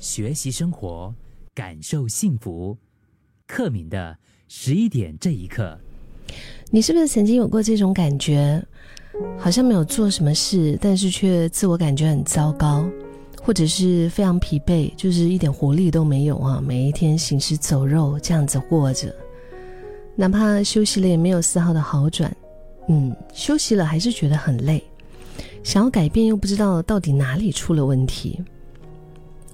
学习生活，感受幸福。克敏的十一点这一刻，你是不是曾经有过这种感觉？好像没有做什么事，但是却自我感觉很糟糕，或者是非常疲惫，就是一点活力都没有啊！每一天行尸走肉这样子过着，哪怕休息了也没有丝毫的好转。嗯，休息了还是觉得很累，想要改变又不知道到底哪里出了问题。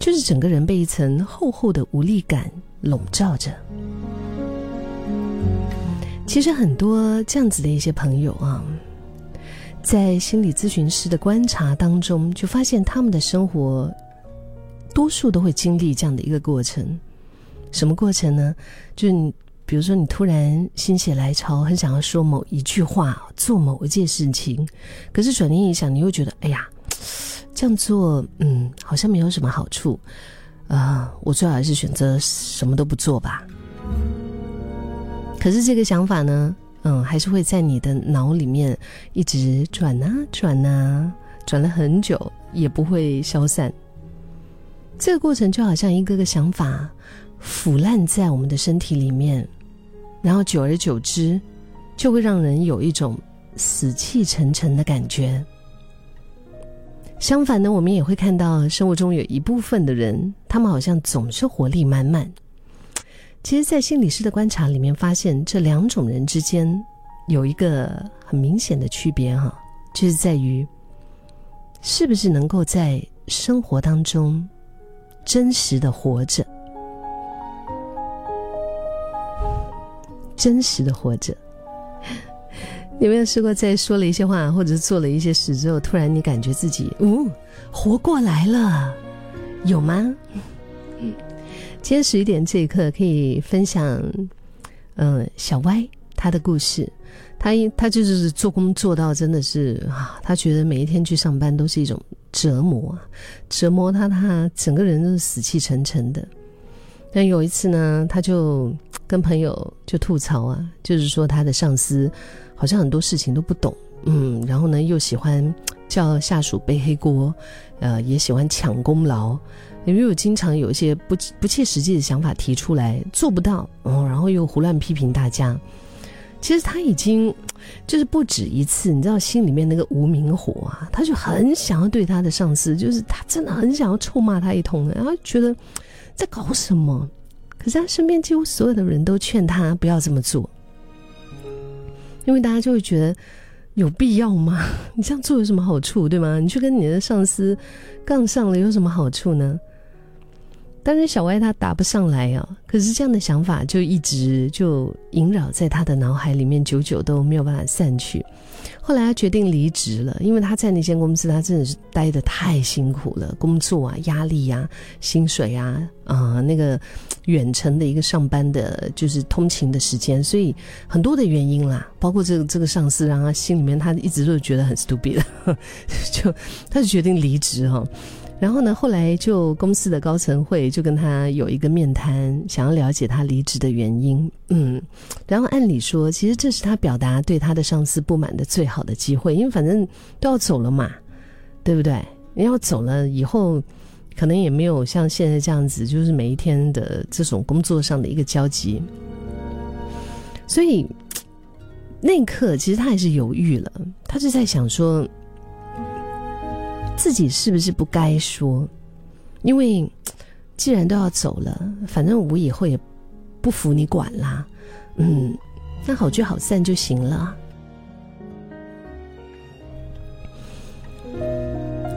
就是整个人被一层厚厚的无力感笼罩着。其实很多这样子的一些朋友啊，在心理咨询师的观察当中，就发现他们的生活多数都会经历这样的一个过程。什么过程呢？就是你，比如说你突然心血来潮，很想要说某一句话，做某一件事情，可是转念一想，你又觉得，哎呀。这样做，嗯，好像没有什么好处，啊，我最好还是选择什么都不做吧。可是这个想法呢，嗯，还是会在你的脑里面一直转啊转啊，转了很久也不会消散。这个过程就好像一个个想法腐烂在我们的身体里面，然后久而久之，就会让人有一种死气沉沉的感觉。相反呢，我们也会看到生活中有一部分的人，他们好像总是活力满满。其实，在心理师的观察里面，发现这两种人之间有一个很明显的区别哈，就是在于是不是能够在生活当中真实的活着，真实的活着。有没有试过在说了一些话，或者是做了一些事之后，突然你感觉自己，呜，活过来了，有吗？嗯，今天十一点这一刻可以分享，嗯，小歪他的故事，他一他就是做工做到真的是啊，他觉得每一天去上班都是一种折磨啊，折磨他，他整个人都是死气沉沉的。但有一次呢，他就跟朋友就吐槽啊，就是说他的上司。好像很多事情都不懂，嗯，然后呢，又喜欢 叫下属背黑锅，呃，也喜欢抢功劳，因为我经常有一些不不切实际的想法提出来，做不到，哦，然后又胡乱批评大家。其实他已经 就是不止一次，你知道心里面那个无名火啊，他就很想要对他的上司，就是他真的很想要臭骂他一通的，然后觉得在搞什么，可是他身边几乎所有的人都劝他不要这么做。因为大家就会觉得有必要吗？你这样做有什么好处，对吗？你去跟你的上司杠上了，有什么好处呢？但是小歪他答不上来啊，可是这样的想法就一直就萦绕在他的脑海里面，久久都没有办法散去。后来他决定离职了，因为他在那间公司，他真的是待的太辛苦了，工作啊、压力呀、薪水啊，啊，那个远程的一个上班的，就是通勤的时间，所以很多的原因啦，包括这个这个上司让他心里面他一直都觉得很 stupid，就他就决定离职哈。然后呢？后来就公司的高层会就跟他有一个面谈，想要了解他离职的原因。嗯，然后按理说，其实这是他表达对他的上司不满的最好的机会，因为反正都要走了嘛，对不对？你要走了以后，可能也没有像现在这样子，就是每一天的这种工作上的一个交集。所以那一刻，其实他还是犹豫了，他是在想说。自己是不是不该说？因为既然都要走了，反正我以后也不服你管啦。嗯，那好聚好散就行了。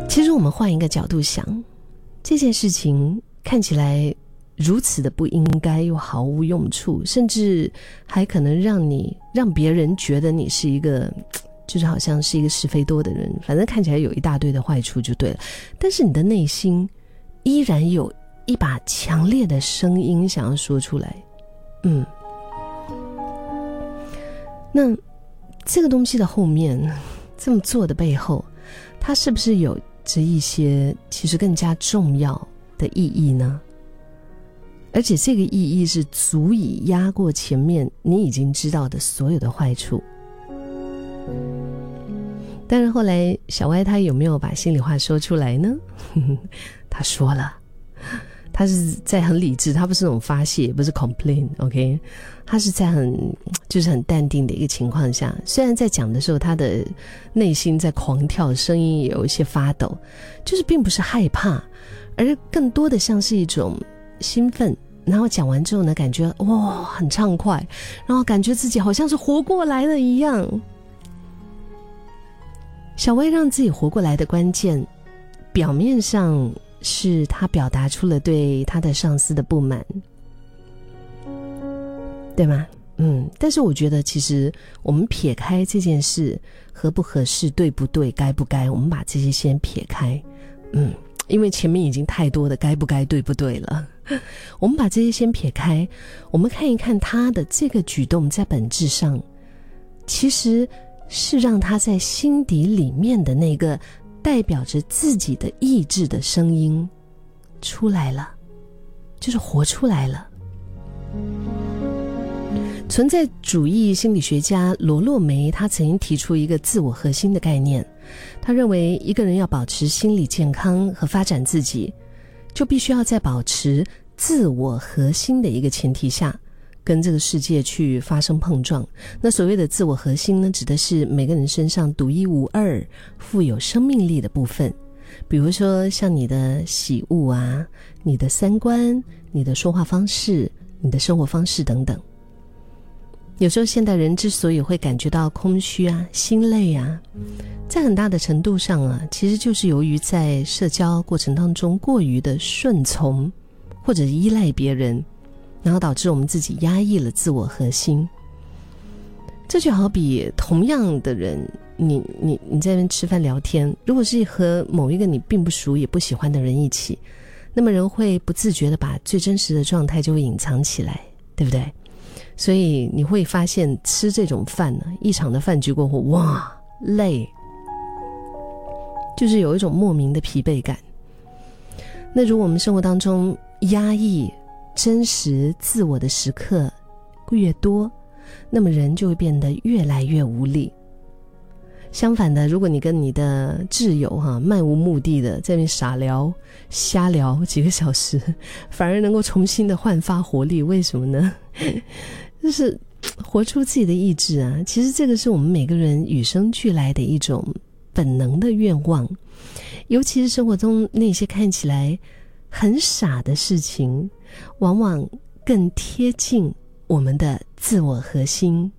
其实我们换一个角度想，这件事情看起来如此的不应该，又毫无用处，甚至还可能让你让别人觉得你是一个。就是好像是一个是非多的人，反正看起来有一大堆的坏处就对了。但是你的内心依然有一把强烈的声音想要说出来，嗯。那这个东西的后面，这么做的背后，它是不是有着一些其实更加重要的意义呢？而且这个意义是足以压过前面你已经知道的所有的坏处。但是后来，小歪他有没有把心里话说出来呢？他说了，他是在很理智，他不是那种发泄，也不是 complain，OK，他是在很就是很淡定的一个情况下，虽然在讲的时候，他的内心在狂跳，声音也有一些发抖，就是并不是害怕，而更多的像是一种兴奋。然后讲完之后呢，感觉哇很畅快，然后感觉自己好像是活过来了一样。小薇让自己活过来的关键，表面上是他表达出了对他的上司的不满，对吗？嗯，但是我觉得其实我们撇开这件事合不合适、对不对、该不该，我们把这些先撇开，嗯，因为前面已经太多的该不该、对不对了。我们把这些先撇开，我们看一看他的这个举动，在本质上，其实是让他在心底里面的那个代表着自己的意志的声音出来了，就是活出来了。存在主义心理学家罗洛梅他曾经提出一个自我核心的概念，他认为一个人要保持心理健康和发展自己。就必须要在保持自我核心的一个前提下，跟这个世界去发生碰撞。那所谓的自我核心呢，指的是每个人身上独一无二、富有生命力的部分，比如说像你的喜恶啊、你的三观、你的说话方式、你的生活方式等等。有时候现代人之所以会感觉到空虚啊、心累啊，在很大的程度上啊，其实就是由于在社交过程当中过于的顺从或者依赖别人，然后导致我们自己压抑了自我核心。这就好比同样的人，你你你在那边吃饭聊天，如果是和某一个你并不熟也不喜欢的人一起，那么人会不自觉的把最真实的状态就会隐藏起来，对不对？所以你会发现，吃这种饭呢，一场的饭局过后，哇，累，就是有一种莫名的疲惫感。那如果我们生活当中压抑真实自我的时刻越多，那么人就会变得越来越无力。相反的，如果你跟你的挚友哈漫无目的的在那傻聊、瞎聊几个小时，反而能够重新的焕发活力。为什么呢？就是活出自己的意志啊！其实这个是我们每个人与生俱来的一种本能的愿望，尤其是生活中那些看起来很傻的事情，往往更贴近我们的自我核心。